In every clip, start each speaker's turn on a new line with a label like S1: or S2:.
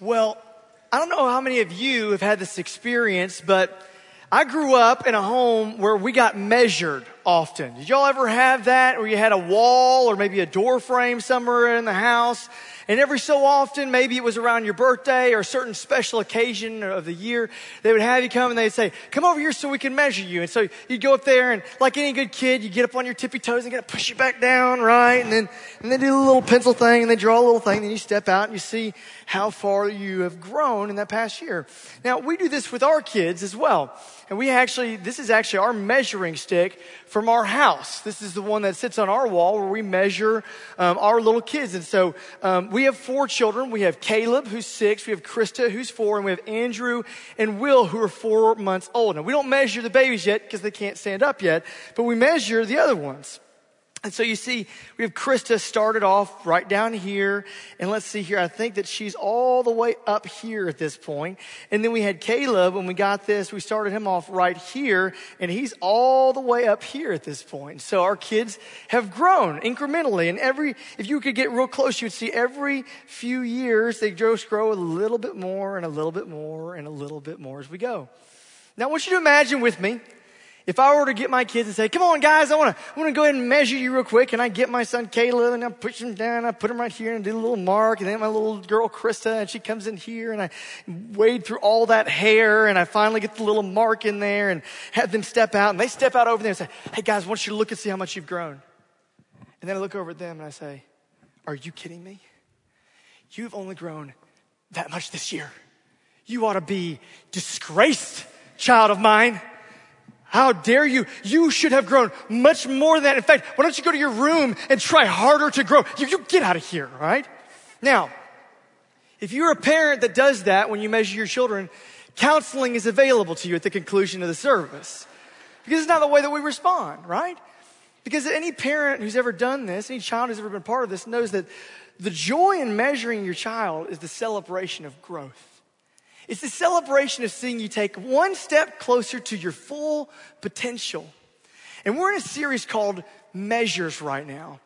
S1: Well, I don't know how many of you have had this experience, but I grew up in a home where we got measured often. Did y'all ever have that where you had a wall or maybe a door frame somewhere in the house and every so often, maybe it was around your birthday or a certain special occasion of the year, they would have you come and they'd say, come over here so we can measure you. And so you'd go up there and like any good kid, you get up on your tippy toes and get to push you back down, right? And then, and then do a little pencil thing and then draw a little thing. Then you step out and you see how far you have grown in that past year. Now we do this with our kids as well. And we actually, this is actually our measuring stick from our house. This is the one that sits on our wall where we measure um, our little kids. And so um, we have four children. We have Caleb, who's six. We have Krista, who's four. And we have Andrew and Will, who are four months old. Now, we don't measure the babies yet because they can't stand up yet, but we measure the other ones. And so you see, we have Krista started off right down here. And let's see here. I think that she's all the way up here at this point. And then we had Caleb when we got this. We started him off right here and he's all the way up here at this point. So our kids have grown incrementally. And every, if you could get real close, you would see every few years they just grow a little bit more and a little bit more and a little bit more as we go. Now I want you to imagine with me if I were to get my kids and say, come on guys, I want to, I want to go ahead and measure you real quick. And I get my son Caleb and I push him down. I put him right here and do a little mark. And then my little girl Krista and she comes in here and I wade through all that hair and I finally get the little mark in there and have them step out. And they step out over there and say, hey guys, I want you to look and see how much you've grown. And then I look over at them and I say, are you kidding me? You've only grown that much this year. You ought to be disgraced, child of mine. How dare you? You should have grown much more than that. In fact, why don't you go to your room and try harder to grow? You, you get out of here, right? Now, if you're a parent that does that when you measure your children, counseling is available to you at the conclusion of the service. Because it's not the way that we respond, right? Because any parent who's ever done this, any child who's ever been part of this knows that the joy in measuring your child is the celebration of growth. It's the celebration of seeing you take one step closer to your full potential. And we're in a series called Measures right now.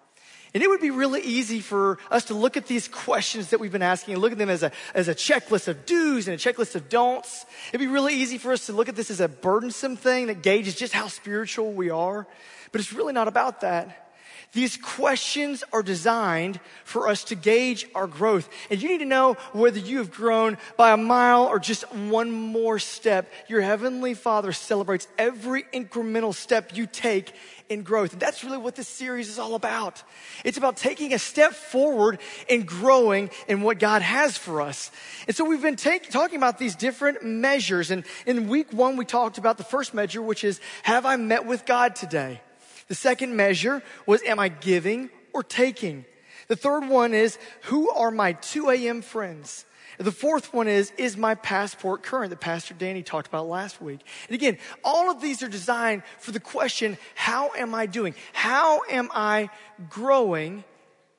S1: And it would be really easy for us to look at these questions that we've been asking and look at them as a, as a checklist of do's and a checklist of don'ts. It'd be really easy for us to look at this as a burdensome thing that gauges just how spiritual we are. But it's really not about that. These questions are designed for us to gauge our growth. And you need to know whether you have grown by a mile or just one more step. Your Heavenly Father celebrates every incremental step you take in growth. And that's really what this series is all about. It's about taking a step forward and growing in what God has for us. And so we've been take, talking about these different measures. And in week one, we talked about the first measure, which is, have I met with God today? The second measure was, am I giving or taking? The third one is, who are my 2 a.m. friends? The fourth one is, is my passport current that Pastor Danny talked about last week? And again, all of these are designed for the question, how am I doing? How am I growing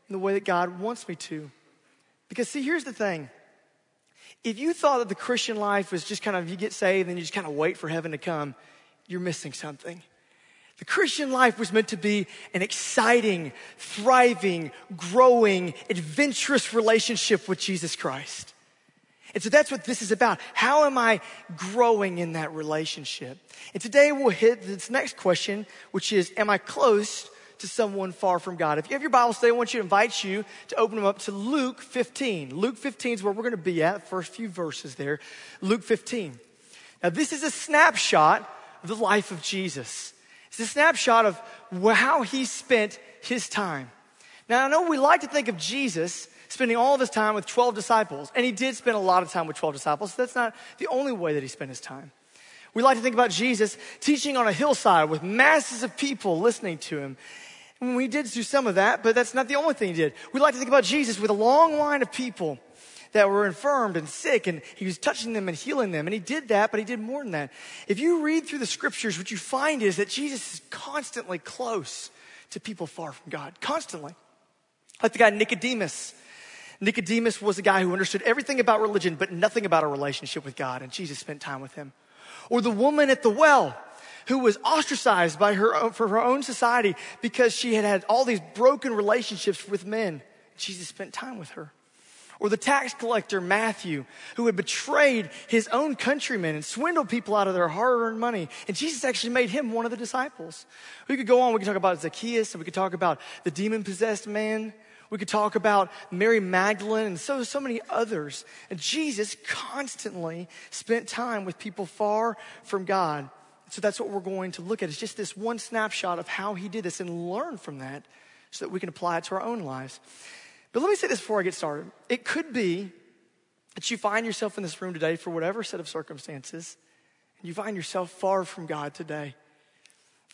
S1: in the way that God wants me to? Because see, here's the thing. If you thought that the Christian life was just kind of, you get saved and you just kind of wait for heaven to come, you're missing something. The Christian life was meant to be an exciting, thriving, growing, adventurous relationship with Jesus Christ. And so that's what this is about. How am I growing in that relationship? And today we'll hit this next question, which is, am I close to someone far from God? If you have your Bible today, I want you to invite you to open them up to Luke 15. Luke 15 is where we're going to be at, first few verses there. Luke 15. Now this is a snapshot of the life of Jesus. It's a snapshot of how he spent his time. Now, I know we like to think of Jesus spending all of his time with 12 disciples, and he did spend a lot of time with 12 disciples. So that's not the only way that he spent his time. We like to think about Jesus teaching on a hillside with masses of people listening to him. And we did do some of that, but that's not the only thing he did. We like to think about Jesus with a long line of people that were infirmed and sick, and he was touching them and healing them. And he did that, but he did more than that. If you read through the scriptures, what you find is that Jesus is constantly close to people far from God. Constantly. Like the guy Nicodemus. Nicodemus was a guy who understood everything about religion, but nothing about a relationship with God, and Jesus spent time with him. Or the woman at the well who was ostracized by her for her own society because she had had all these broken relationships with men. Jesus spent time with her Or the tax collector Matthew, who had betrayed his own countrymen and swindled people out of their hard earned money. And Jesus actually made him one of the disciples. We could go on. We could talk about Zacchaeus and we could talk about the demon possessed man. We could talk about Mary Magdalene and so, so many others. And Jesus constantly spent time with people far from God. So that's what we're going to look at. It's just this one snapshot of how he did this and learn from that so that we can apply it to our own lives. But let me say this before I get started. It could be that you find yourself in this room today for whatever set of circumstances, and you find yourself far from God today.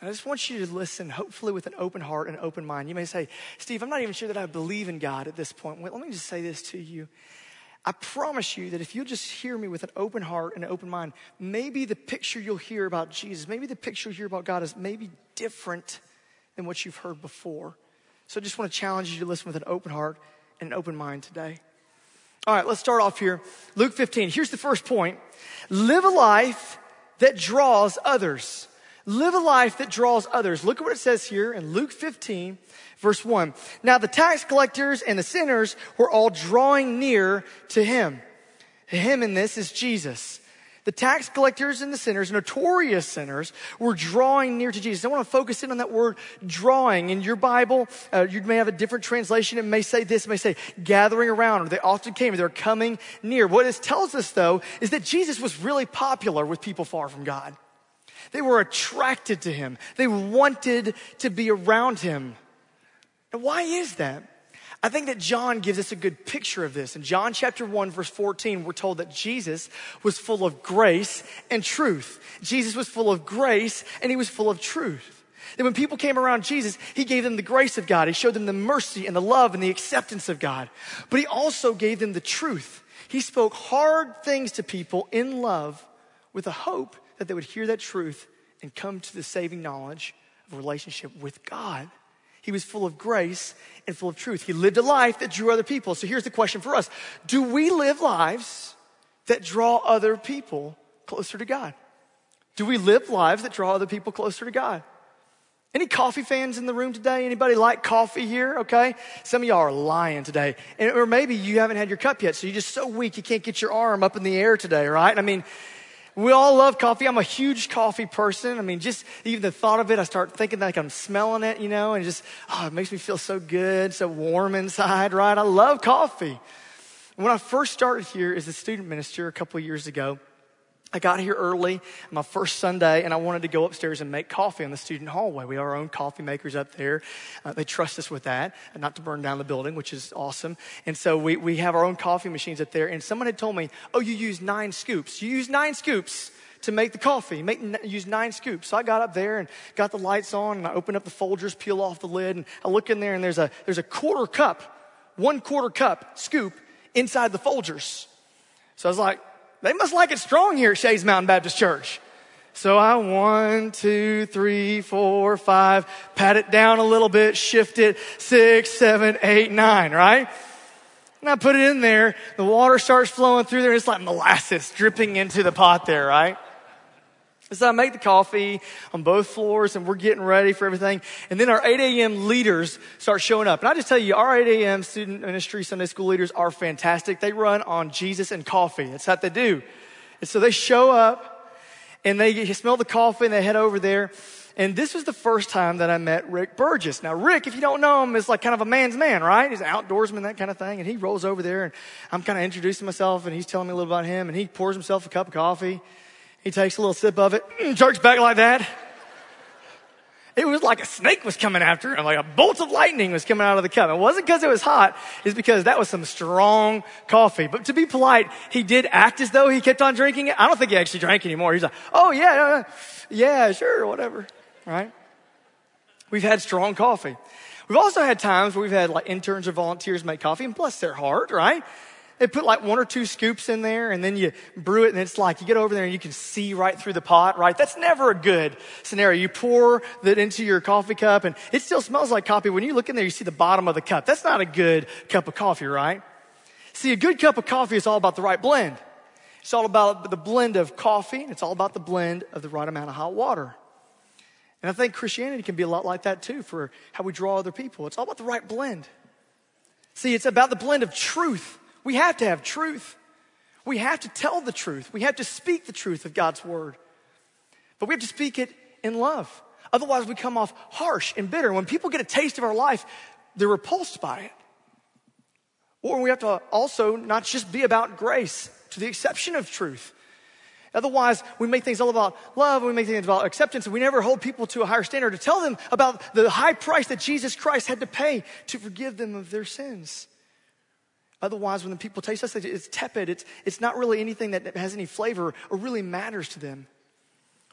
S1: And I just want you to listen, hopefully, with an open heart and open mind. You may say, Steve, I'm not even sure that I believe in God at this point. Well, let me just say this to you. I promise you that if you'll just hear me with an open heart and an open mind, maybe the picture you'll hear about Jesus, maybe the picture you'll hear about God is maybe different than what you've heard before. So I just want to challenge you to listen with an open heart and an open mind today. All right, let's start off here. Luke 15. Here's the first point. Live a life that draws others. Live a life that draws others. Look at what it says here in Luke 15, verse 1. Now the tax collectors and the sinners were all drawing near to him. Him in this is Jesus. The tax collectors and the sinners, notorious sinners, were drawing near to Jesus. I want to focus in on that word drawing. In your Bible, uh, you may have a different translation. It may say this, it may say gathering around, or they often came, they're coming near. What this tells us, though, is that Jesus was really popular with people far from God. They were attracted to him. They wanted to be around him. And why is that? I think that John gives us a good picture of this. In John chapter 1, verse 14, we're told that Jesus was full of grace and truth. Jesus was full of grace and he was full of truth. That when people came around Jesus, he gave them the grace of God. He showed them the mercy and the love and the acceptance of God. But he also gave them the truth. He spoke hard things to people in love with a hope that they would hear that truth and come to the saving knowledge of a relationship with God. He was full of grace and full of truth. He lived a life that drew other people. So here's the question for us Do we live lives that draw other people closer to God? Do we live lives that draw other people closer to God? Any coffee fans in the room today? Anybody like coffee here? Okay. Some of y'all are lying today. And, or maybe you haven't had your cup yet, so you're just so weak you can't get your arm up in the air today, right? I mean, we all love coffee. I'm a huge coffee person. I mean, just even the thought of it, I start thinking like I'm smelling it, you know, and just, oh, it makes me feel so good, so warm inside, right? I love coffee. When I first started here as a student minister a couple years ago, I got here early, my first Sunday, and I wanted to go upstairs and make coffee in the student hallway. We have our own coffee makers up there. Uh, they trust us with that, and not to burn down the building, which is awesome. And so we, we have our own coffee machines up there. And someone had told me, Oh, you use nine scoops. You use nine scoops to make the coffee. Make, use nine scoops. So I got up there and got the lights on, and I opened up the Folgers, peel off the lid, and I look in there, and there's a, there's a quarter cup, one quarter cup scoop inside the Folgers. So I was like, they must like it strong here at Shades Mountain Baptist Church. So I one, two, three, four, five, pat it down a little bit, shift it, six, seven, eight, nine, right? And I put it in there. The water starts flowing through there. And it's like molasses dripping into the pot there, right? So I make the coffee on both floors and we're getting ready for everything. And then our 8 a.m. leaders start showing up. And I just tell you, our 8 a.m. student ministry Sunday school leaders are fantastic. They run on Jesus and coffee. That's what they do. And so they show up and they smell the coffee and they head over there. And this was the first time that I met Rick Burgess. Now, Rick, if you don't know him, is like kind of a man's man, right? He's an outdoorsman, that kind of thing. And he rolls over there and I'm kind of introducing myself and he's telling me a little about him and he pours himself a cup of coffee. He takes a little sip of it, mm, jerks back like that. It was like a snake was coming after him, like a bolt of lightning was coming out of the cup. It wasn't because it was hot, it's because that was some strong coffee. But to be polite, he did act as though he kept on drinking it. I don't think he actually drank anymore. He's like, oh yeah, yeah, sure, whatever, right? We've had strong coffee. We've also had times where we've had like interns or volunteers make coffee and bless their heart, right? They put like one or two scoops in there and then you brew it and it's like you get over there and you can see right through the pot, right? That's never a good scenario. You pour that into your coffee cup and it still smells like coffee. When you look in there, you see the bottom of the cup. That's not a good cup of coffee, right? See, a good cup of coffee is all about the right blend. It's all about the blend of coffee. It's all about the blend of the right amount of hot water. And I think Christianity can be a lot like that too for how we draw other people. It's all about the right blend. See, it's about the blend of truth We have to have truth. We have to tell the truth. We have to speak the truth of God's word. But we have to speak it in love. Otherwise, we come off harsh and bitter. When people get a taste of our life, they're repulsed by it. Or we have to also not just be about grace to the exception of truth. Otherwise, we make things all about love, we make things about acceptance, and we never hold people to a higher standard to tell them about the high price that Jesus Christ had to pay to forgive them of their sins. Otherwise, when the people taste us, it's tepid. It's, it's not really anything that has any flavor or really matters to them.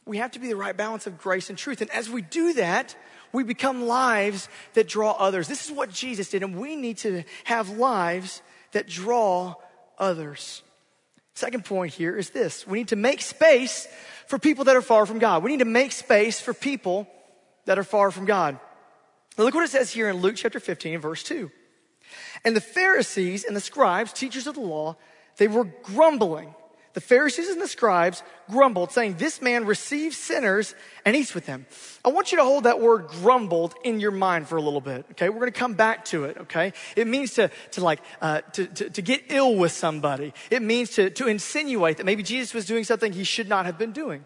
S1: We have to be the right balance of grace and truth. And as we do that, we become lives that draw others. This is what Jesus did, and we need to have lives that draw others. Second point here is this we need to make space for people that are far from God. We need to make space for people that are far from God. Now look what it says here in Luke chapter 15, verse 2. And the Pharisees and the scribes, teachers of the law, they were grumbling the Pharisees and the scribes grumbled, saying, This man receives sinners and eats with them. I want you to hold that word grumbled in your mind for a little bit, okay? We're gonna come back to it, okay? It means to, to like, uh, to, to, to, get ill with somebody. It means to, to insinuate that maybe Jesus was doing something he should not have been doing.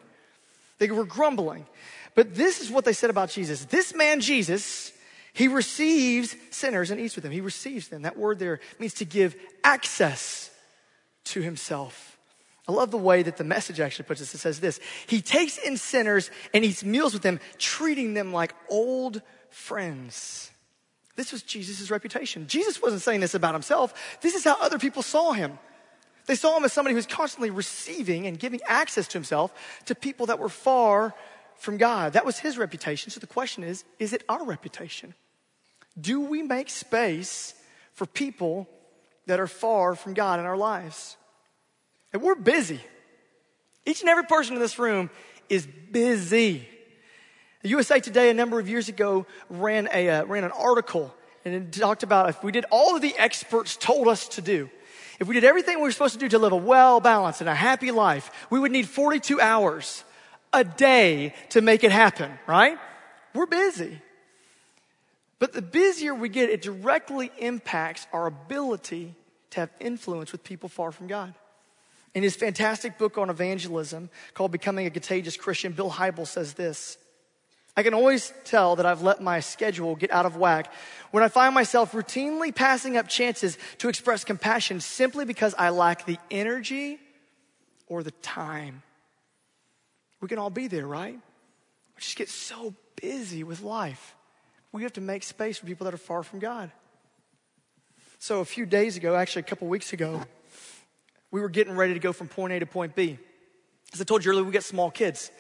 S1: They were grumbling. But this is what they said about Jesus. This man, Jesus, he receives sinners and eats with them. He receives them. That word there means to give access to himself. I love the way that the message actually puts this. It says this He takes in sinners and eats meals with them, treating them like old friends. This was Jesus' reputation. Jesus wasn't saying this about himself. This is how other people saw him. They saw him as somebody who was constantly receiving and giving access to himself to people that were far from God. That was his reputation. So the question is is it our reputation? Do we make space for people that are far from God in our lives? And we're busy. Each and every person in this room is busy. The USA Today, a number of years ago, ran, a, uh, ran an article and it talked about if we did all of the experts told us to do, if we did everything we were supposed to do to live a well balanced and a happy life, we would need 42 hours a day to make it happen, right? We're busy. But the busier we get, it directly impacts our ability to have influence with people far from God. In his fantastic book on evangelism called Becoming a Contagious Christian, Bill Hybels says this I can always tell that I've let my schedule get out of whack when I find myself routinely passing up chances to express compassion simply because I lack the energy or the time. We can all be there, right? We just get so busy with life. We have to make space for people that are far from God. So, a few days ago, actually, a couple weeks ago, we were getting ready to go from point A to point B. As I told you earlier, we got small kids.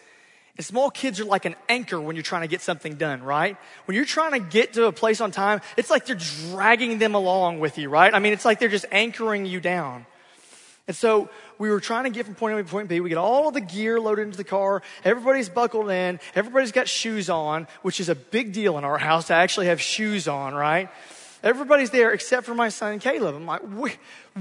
S1: And small kids are like an anchor when you're trying to get something done, right? When you're trying to get to a place on time, it's like they're dragging them along with you, right? I mean, it's like they're just anchoring you down. And so we were trying to get from point A to point B. We get all the gear loaded into the car. Everybody's buckled in. Everybody's got shoes on, which is a big deal in our house to actually have shoes on, right? Everybody's there except for my son Caleb. I'm like, Where,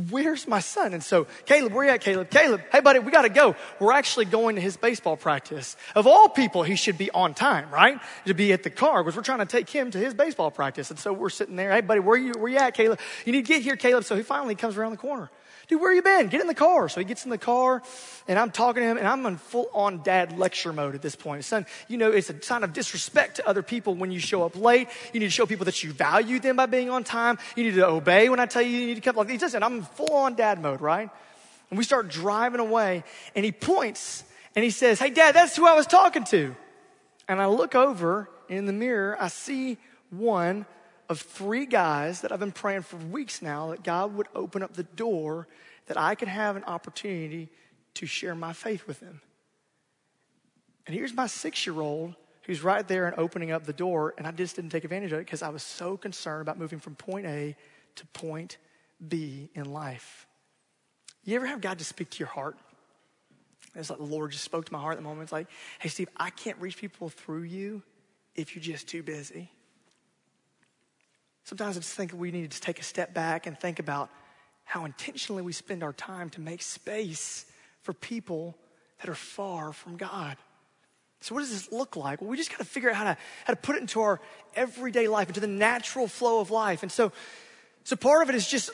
S1: where's my son? And so, Caleb, where you at, Caleb? Caleb, hey buddy, we gotta go. We're actually going to his baseball practice. Of all people, he should be on time, right? To be at the car because we're trying to take him to his baseball practice. And so we're sitting there, hey buddy, where you, where you at, Caleb? You need to get here, Caleb. So he finally comes around the corner dude, where you been? Get in the car. So he gets in the car and I'm talking to him and I'm in full on dad lecture mode at this point. Son, you know, it's a sign of disrespect to other people when you show up late. You need to show people that you value them by being on time. You need to obey when I tell you you need to come. Like, he says, I'm full on dad mode, right? And we start driving away and he points and he says, Hey dad, that's who I was talking to. And I look over in the mirror, I see one of three guys that I've been praying for weeks now that God would open up the door that I could have an opportunity to share my faith with them. And here's my six year old who's right there and opening up the door, and I just didn't take advantage of it because I was so concerned about moving from point A to point B in life. You ever have God to speak to your heart? It's like the Lord just spoke to my heart at the moment. It's like, hey, Steve, I can't reach people through you if you're just too busy. Sometimes I just think we need to take a step back and think about how intentionally we spend our time to make space for people that are far from God. So, what does this look like? Well, we just got to figure out how to, how to put it into our everyday life, into the natural flow of life. And so, so part of it is just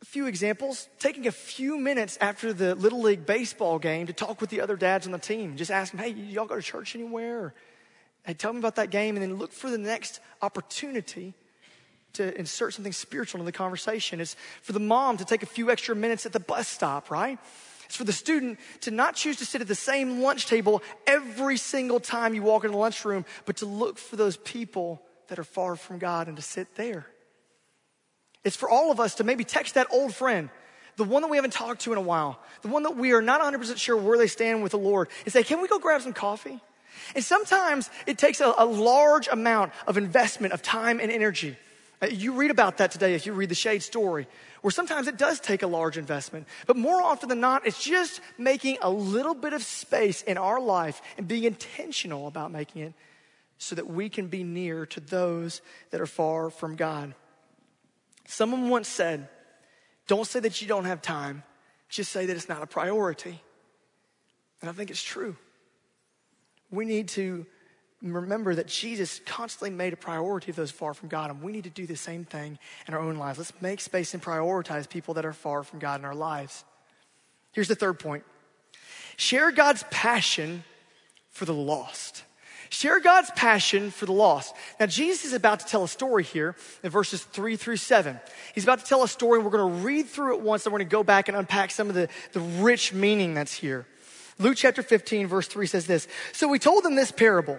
S1: A few examples taking a few minutes after the Little League baseball game to talk with the other dads on the team. Just ask them, hey, y'all go to church anywhere? Hey, tell me about that game, and then look for the next opportunity to insert something spiritual in the conversation. It's for the mom to take a few extra minutes at the bus stop, right? It's for the student to not choose to sit at the same lunch table every single time you walk in the lunchroom, but to look for those people that are far from God and to sit there. It's for all of us to maybe text that old friend, the one that we haven't talked to in a while, the one that we are not 100% sure where they stand with the Lord, and say, Can we go grab some coffee? And sometimes it takes a, a large amount of investment of time and energy. You read about that today if you read the Shade story, where sometimes it does take a large investment. But more often than not, it's just making a little bit of space in our life and being intentional about making it so that we can be near to those that are far from God. Someone once said, Don't say that you don't have time, just say that it's not a priority. And I think it's true. We need to remember that Jesus constantly made a priority of those far from God, and we need to do the same thing in our own lives. Let's make space and prioritize people that are far from God in our lives. Here's the third point share God's passion for the lost. Share God's passion for the lost. Now, Jesus is about to tell a story here in verses three through seven. He's about to tell a story, and we're going to read through it once, and we're going to go back and unpack some of the, the rich meaning that's here. Luke chapter 15, verse 3 says this So we told them this parable.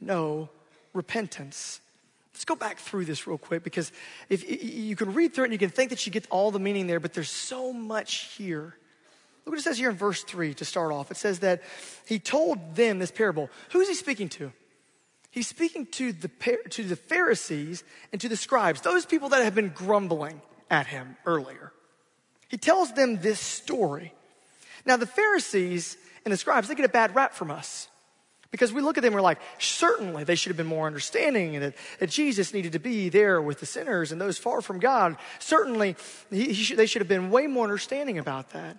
S1: no repentance. Let's go back through this real quick because if you can read through it and you can think that you get all the meaning there, but there's so much here. Look what it says here in verse 3 to start off. It says that he told them this parable. Who is he speaking to? He's speaking to the, to the Pharisees and to the scribes, those people that have been grumbling at him earlier. He tells them this story. Now, the Pharisees and the scribes, they get a bad rap from us. Because we look at them we're like, certainly they should have been more understanding and that, that Jesus needed to be there with the sinners and those far from God. Certainly he, he should, they should have been way more understanding about that.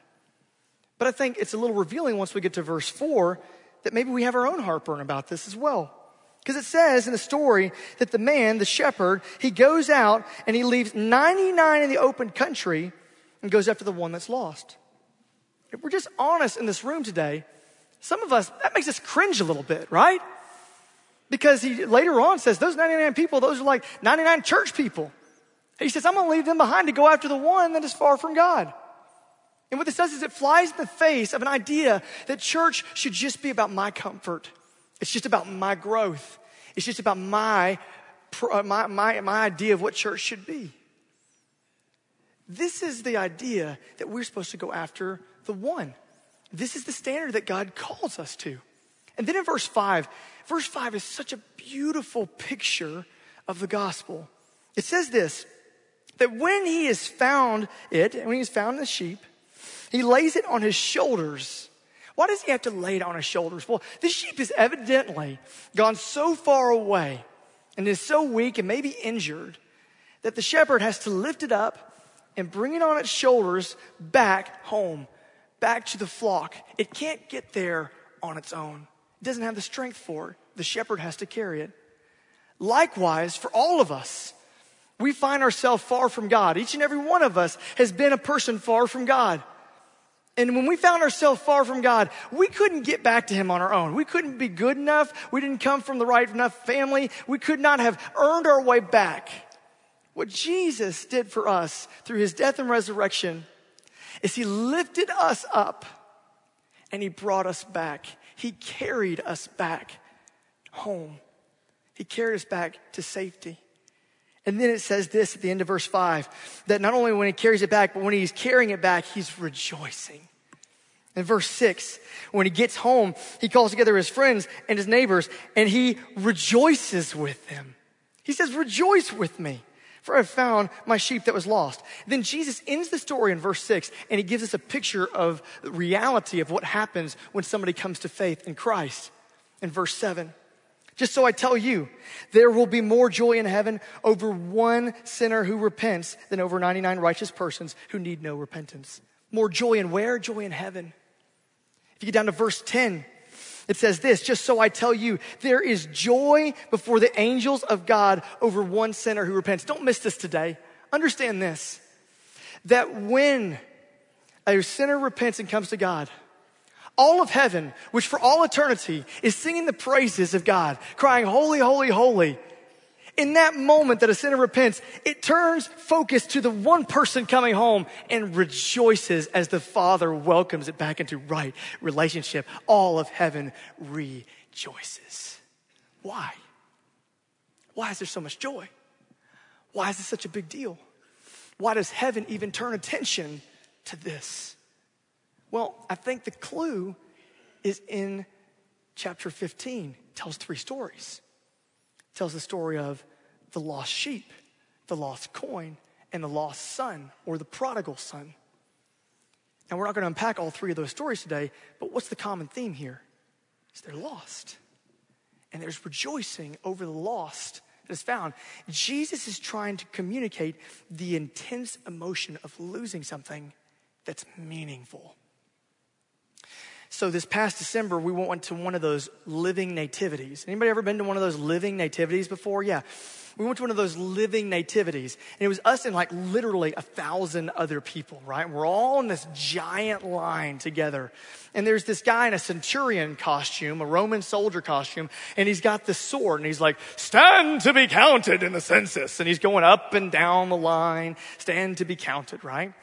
S1: But I think it's a little revealing once we get to verse 4 that maybe we have our own heartburn about this as well. Because it says in the story that the man, the shepherd, he goes out and he leaves 99 in the open country and goes after the one that's lost. If we're just honest in this room today, some of us, that makes us cringe a little bit, right? Because he later on says, those 99 people, those are like 99 church people. He says, I'm going to leave them behind to go after the one that is far from God. And what this does is it flies in the face of an idea that church should just be about my comfort. It's just about my growth. It's just about my, uh, my, my, my idea of what church should be. This is the idea that we're supposed to go after the one. This is the standard that God calls us to. And then in verse 5, verse 5 is such a beautiful picture of the gospel. It says this that when he has found it, when he has found the sheep, he lays it on his shoulders. Why does he have to lay it on his shoulders? Well, this sheep has evidently gone so far away and is so weak and maybe injured that the shepherd has to lift it up and bring it on its shoulders back home back to the flock. It can't get there on its own. It doesn't have the strength for it. The shepherd has to carry it. Likewise, for all of us, we find ourselves far from God. Each and every one of us has been a person far from God. And when we found ourselves far from God, we couldn't get back to Him on our own. We couldn't be good enough. We didn't come from the right enough family. We could not have earned our way back. What Jesus did for us through His death and resurrection is he lifted us up and he brought us back. He carried us back home. He carried us back to safety. And then it says this at the end of verse 5 that not only when he carries it back, but when he's carrying it back, he's rejoicing. In verse 6, when he gets home, he calls together his friends and his neighbors and he rejoices with them. He says, Rejoice with me for I found my sheep that was lost. Then Jesus ends the story in verse six and he gives us a picture of the reality of what happens when somebody comes to faith in Christ. In verse seven, just so I tell you, there will be more joy in heaven over one sinner who repents than over 99 righteous persons who need no repentance. More joy in where? Joy in heaven. If you get down to verse 10, it says this, just so I tell you, there is joy before the angels of God over one sinner who repents. Don't miss this today. Understand this, that when a sinner repents and comes to God, all of heaven, which for all eternity is singing the praises of God, crying, holy, holy, holy. In that moment that a sinner repents, it turns focus to the one person coming home and rejoices as the Father welcomes it back into right relationship. All of heaven rejoices. Why? Why is there so much joy? Why is this such a big deal? Why does heaven even turn attention to this? Well, I think the clue is in chapter 15. It tells three stories. Tells the story of the lost sheep, the lost coin, and the lost son or the prodigal son. Now, we're not going to unpack all three of those stories today, but what's the common theme here? Is they're lost. And there's rejoicing over the lost that is found. Jesus is trying to communicate the intense emotion of losing something that's meaningful. So this past December, we went to one of those living nativities. Anybody ever been to one of those living nativities before? Yeah. We went to one of those living nativities, and it was us and like literally a thousand other people, right? We're all in this giant line together. And there's this guy in a centurion costume, a Roman soldier costume, and he's got this sword, and he's like, stand to be counted in the census. And he's going up and down the line, stand to be counted, right?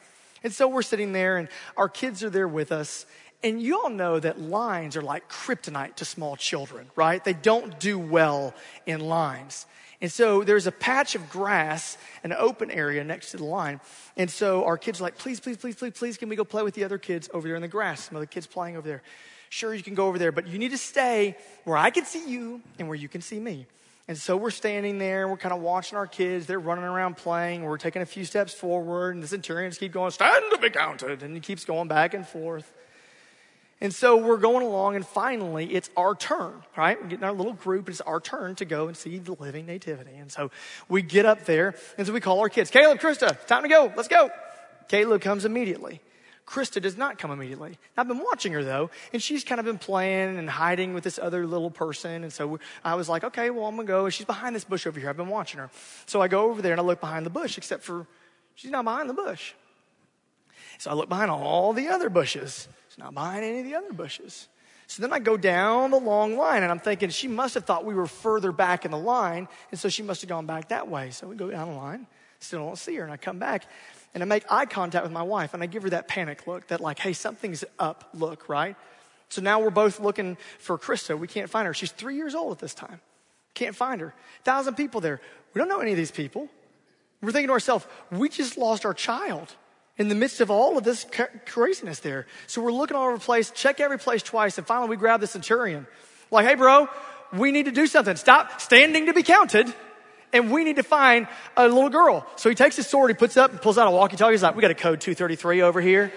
S1: And so we're sitting there, and our kids are there with us, and you all know that lines are like kryptonite to small children, right? They don't do well in lines. And so there's a patch of grass, an open area next to the line. And so our kids are like, please, please, please, please, please, can we go play with the other kids over there in the grass? Some other kids playing over there. Sure, you can go over there, but you need to stay where I can see you and where you can see me. And so we're standing there, we're kind of watching our kids. They're running around playing. We're taking a few steps forward, and the centurions keep going, stand to be counted. And he keeps going back and forth. And so we're going along, and finally, it's our turn, right? We're getting our little group, it's our turn to go and see the living nativity. And so we get up there, and so we call our kids, Caleb, Krista, time to go, let's go. Caleb comes immediately. Krista does not come immediately. I've been watching her though, and she's kind of been playing and hiding with this other little person. And so I was like, okay, well, I'm gonna go. And she's behind this bush over here. I've been watching her. So I go over there and I look behind the bush, except for she's not behind the bush. So I look behind all the other bushes. It's not behind any of the other bushes. So then I go down the long line and I'm thinking she must have thought we were further back in the line. And so she must have gone back that way. So we go down the line, still don't see her. And I come back and I make eye contact with my wife and I give her that panic look that like, hey, something's up look, right? So now we're both looking for Krista. We can't find her. She's three years old at this time. Can't find her. Thousand people there. We don't know any of these people. We're thinking to ourselves, we just lost our child in the midst of all of this craziness there. So we're looking all over the place, check every place twice, and finally we grab the centurion. Like, hey, bro, we need to do something. Stop standing to be counted, and we need to find a little girl. So he takes his sword, he puts up and pulls out a walkie talkie. He's like, we got a code 233 over here.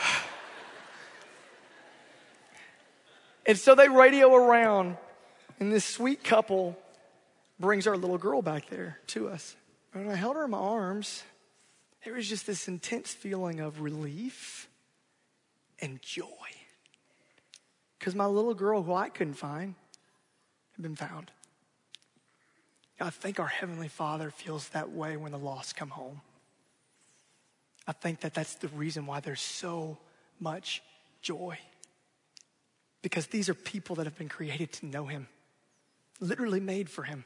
S1: and so they radio around, and this sweet couple brings our little girl back there to us. And I held her in my arms there was just this intense feeling of relief and joy. Because my little girl, who I couldn't find, had been found. I think our Heavenly Father feels that way when the lost come home. I think that that's the reason why there's so much joy. Because these are people that have been created to know Him, literally made for Him.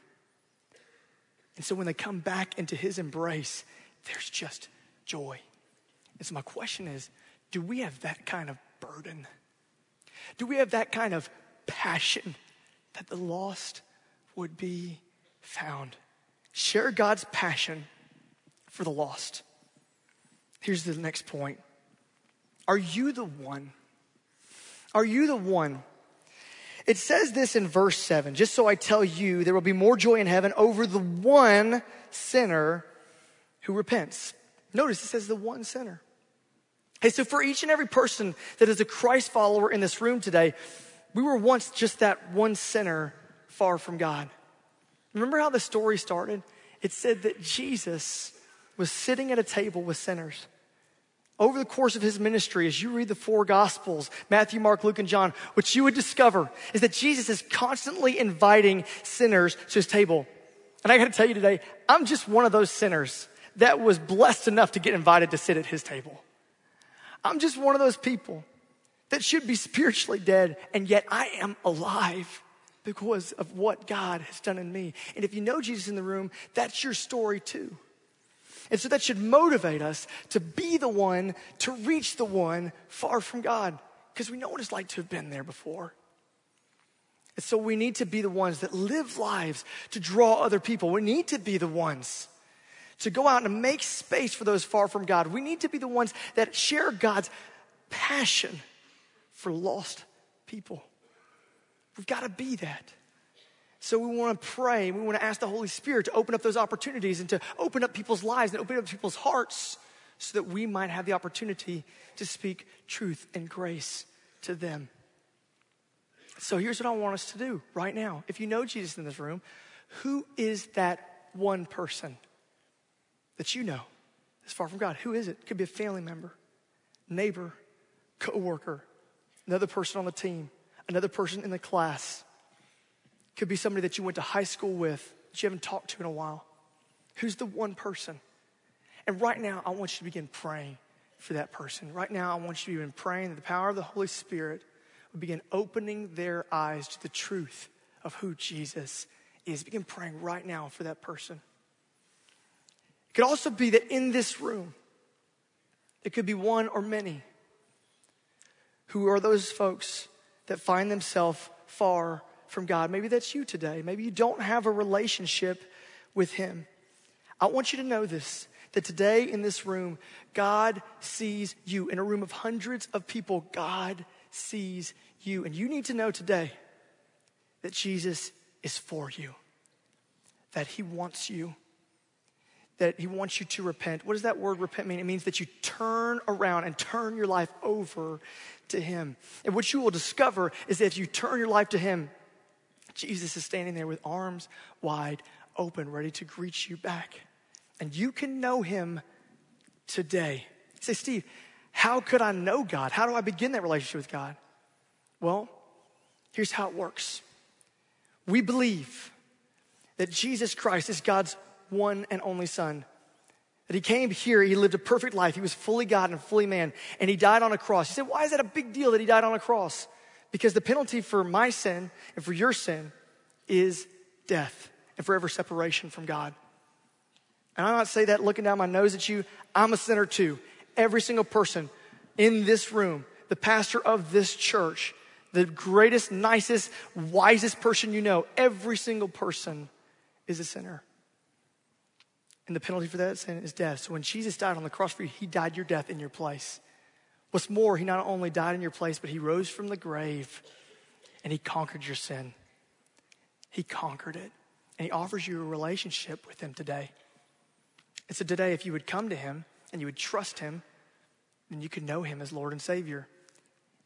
S1: And so when they come back into His embrace, there's just joy. And so, my question is do we have that kind of burden? Do we have that kind of passion that the lost would be found? Share God's passion for the lost. Here's the next point Are you the one? Are you the one It says this in verse 7 just so I tell you, there will be more joy in heaven over the one sinner who repents. Notice it says the one sinner. Hey, so for each and every person that is a Christ follower in this room today, we were once just that one sinner far from God. Remember how the story started? It said that Jesus was sitting at a table with sinners. Over the course of his ministry, as you read the four gospels, Matthew, Mark, Luke, and John, what you would discover is that Jesus is constantly inviting sinners to his table. And I gotta tell you today, I'm just one of those sinners that was blessed enough to get invited to sit at his table. I'm just one of those people that should be spiritually dead, and yet I am alive because of what God has done in me. And if you know Jesus in the room, that's your story too. And so that should motivate us to be the one, to reach the one far from God, because we know what it's like to have been there before. And so we need to be the ones that live lives to draw other people. We need to be the ones to go out and make space for those far from God. We need to be the ones that share God's passion for lost people. We've got to be that. So we want to pray. We want to ask the Holy Spirit to open up those opportunities and to open up people's lives and open up people's hearts so that we might have the opportunity to speak truth and grace to them. So here's what I want us to do right now. If you know Jesus in this room, who is that one person that you know is far from God? Who is it? Could be a family member, neighbor, coworker, another person on the team, another person in the class could be somebody that you went to high school with that you haven't talked to in a while. Who's the one person? And right now, I want you to begin praying for that person. Right now, I want you to begin praying that the power of the Holy Spirit would begin opening their eyes to the truth of who Jesus is. Begin praying right now for that person. It could also be that in this room, it could be one or many who are those folks that find themselves far from God. Maybe that's you today. Maybe you don't have a relationship with Him. I want you to know this that today in this room, God sees you. In a room of hundreds of people, God sees you. And you need to know today that Jesus is for you, that He wants you, that He wants you to repent. What does that word repent mean? It means that you turn around and turn your life over to Him. And what you will discover is that if you turn your life to Him, Jesus is standing there with arms wide open, ready to greet you back. And you can know him today. say, Steve, how could I know God? How do I begin that relationship with God? Well, here's how it works. We believe that Jesus Christ is God's one and only Son. That he came here, he lived a perfect life. He was fully God and fully man, and he died on a cross. You said, why is that a big deal that he died on a cross? Because the penalty for my sin and for your sin is death and forever separation from God. And I'm not saying that looking down my nose at you. I'm a sinner too. Every single person in this room, the pastor of this church, the greatest, nicest, wisest person you know, every single person is a sinner. And the penalty for that sin is death. So when Jesus died on the cross for you, he died your death in your place. What's more, he not only died in your place, but he rose from the grave and he conquered your sin. He conquered it. And he offers you a relationship with him today. And so today, if you would come to him and you would trust him, then you could know him as Lord and Savior.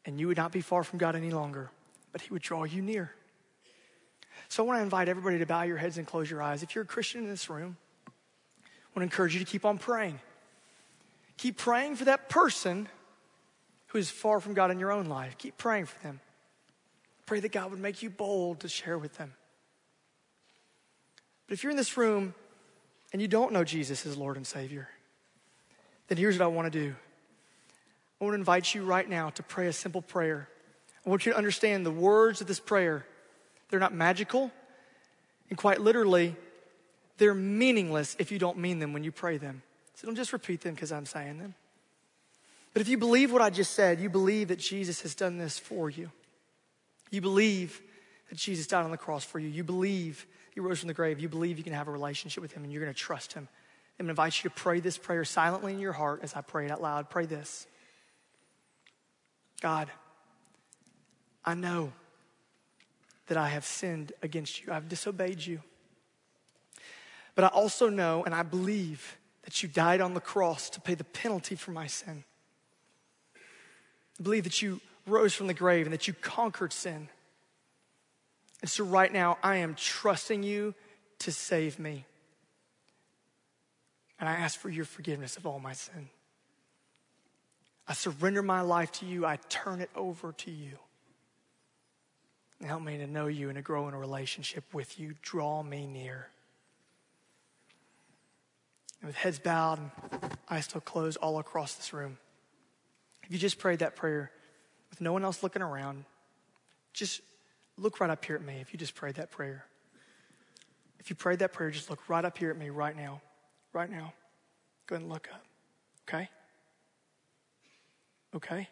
S1: And you would not be far from God any longer, but he would draw you near. So I want to invite everybody to bow your heads and close your eyes. If you're a Christian in this room, I want to encourage you to keep on praying. Keep praying for that person who is far from God in your own life. Keep praying for them. Pray that God would make you bold to share with them. But if you're in this room and you don't know Jesus as Lord and Savior, then here's what I want to do. I want to invite you right now to pray a simple prayer. I want you to understand the words of this prayer. They're not magical, and quite literally, they're meaningless if you don't mean them when you pray them. So don't just repeat them because I'm saying them. But if you believe what I just said, you believe that Jesus has done this for you. You believe that Jesus died on the cross for you. You believe he rose from the grave. You believe you can have a relationship with him and you're going to trust him. I'm going to invite you to pray this prayer silently in your heart as I pray it out loud. Pray this God, I know that I have sinned against you. I've disobeyed you. But I also know and I believe that you died on the cross to pay the penalty for my sin. I believe that you rose from the grave and that you conquered sin. And so right now, I am trusting you to save me. And I ask for your forgiveness of all my sin. I surrender my life to you. I turn it over to you. Help me to know you and to grow in a relationship with you. Draw me near. And with heads bowed and eyes still closed all across this room, if you just prayed that prayer with no one else looking around, just look right up here at me if you just prayed that prayer. If you prayed that prayer, just look right up here at me right now. Right now. Go ahead and look up. Okay? Okay?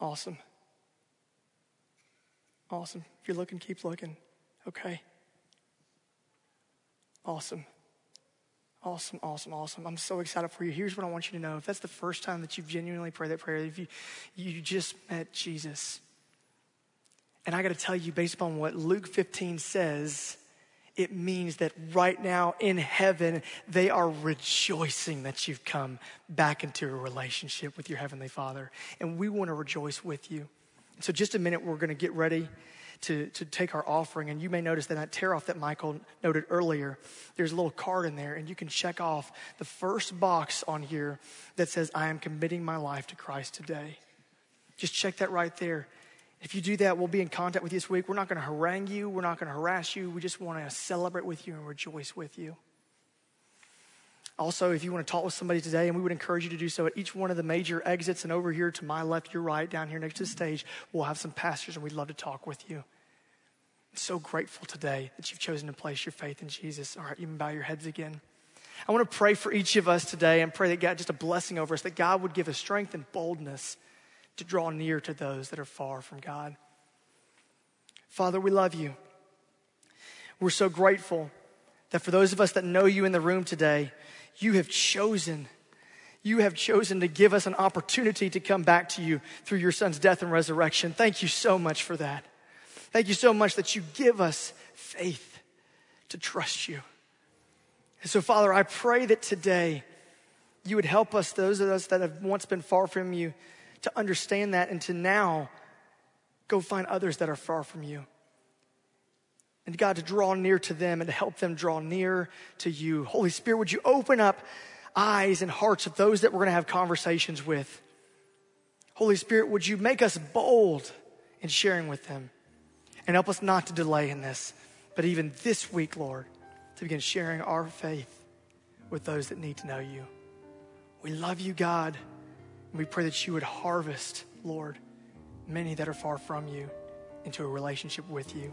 S1: Awesome. Awesome. If you're looking, keep looking. Okay. Awesome. Awesome, awesome, awesome. I'm so excited for you. Here's what I want you to know. If that's the first time that you've genuinely prayed that prayer, if you, you just met Jesus, and I got to tell you, based upon what Luke 15 says, it means that right now in heaven, they are rejoicing that you've come back into a relationship with your Heavenly Father. And we want to rejoice with you. So, just a minute, we're going to get ready to, to take our offering. And you may notice that that tear off that Michael noted earlier, there's a little card in there, and you can check off the first box on here that says, I am committing my life to Christ today. Just check that right there. If you do that, we'll be in contact with you this week. We're not going to harangue you, we're not going to harass you. We just want to celebrate with you and rejoice with you. Also, if you want to talk with somebody today, and we would encourage you to do so at each one of the major exits and over here to my left, your right, down here next to the stage, we'll have some pastors and we'd love to talk with you. I'm so grateful today that you've chosen to place your faith in Jesus. All right, you can bow your heads again. I want to pray for each of us today and pray that God, just a blessing over us, that God would give us strength and boldness to draw near to those that are far from God. Father, we love you. We're so grateful that for those of us that know you in the room today, you have chosen. You have chosen to give us an opportunity to come back to you through your son's death and resurrection. Thank you so much for that. Thank you so much that you give us faith to trust you. And so, Father, I pray that today you would help us, those of us that have once been far from you, to understand that and to now go find others that are far from you. And God, to draw near to them and to help them draw near to you. Holy Spirit, would you open up eyes and hearts of those that we're going to have conversations with? Holy Spirit, would you make us bold in sharing with them? And help us not to delay in this, but even this week, Lord, to begin sharing our faith with those that need to know you. We love you, God, and we pray that you would harvest, Lord, many that are far from you into a relationship with you.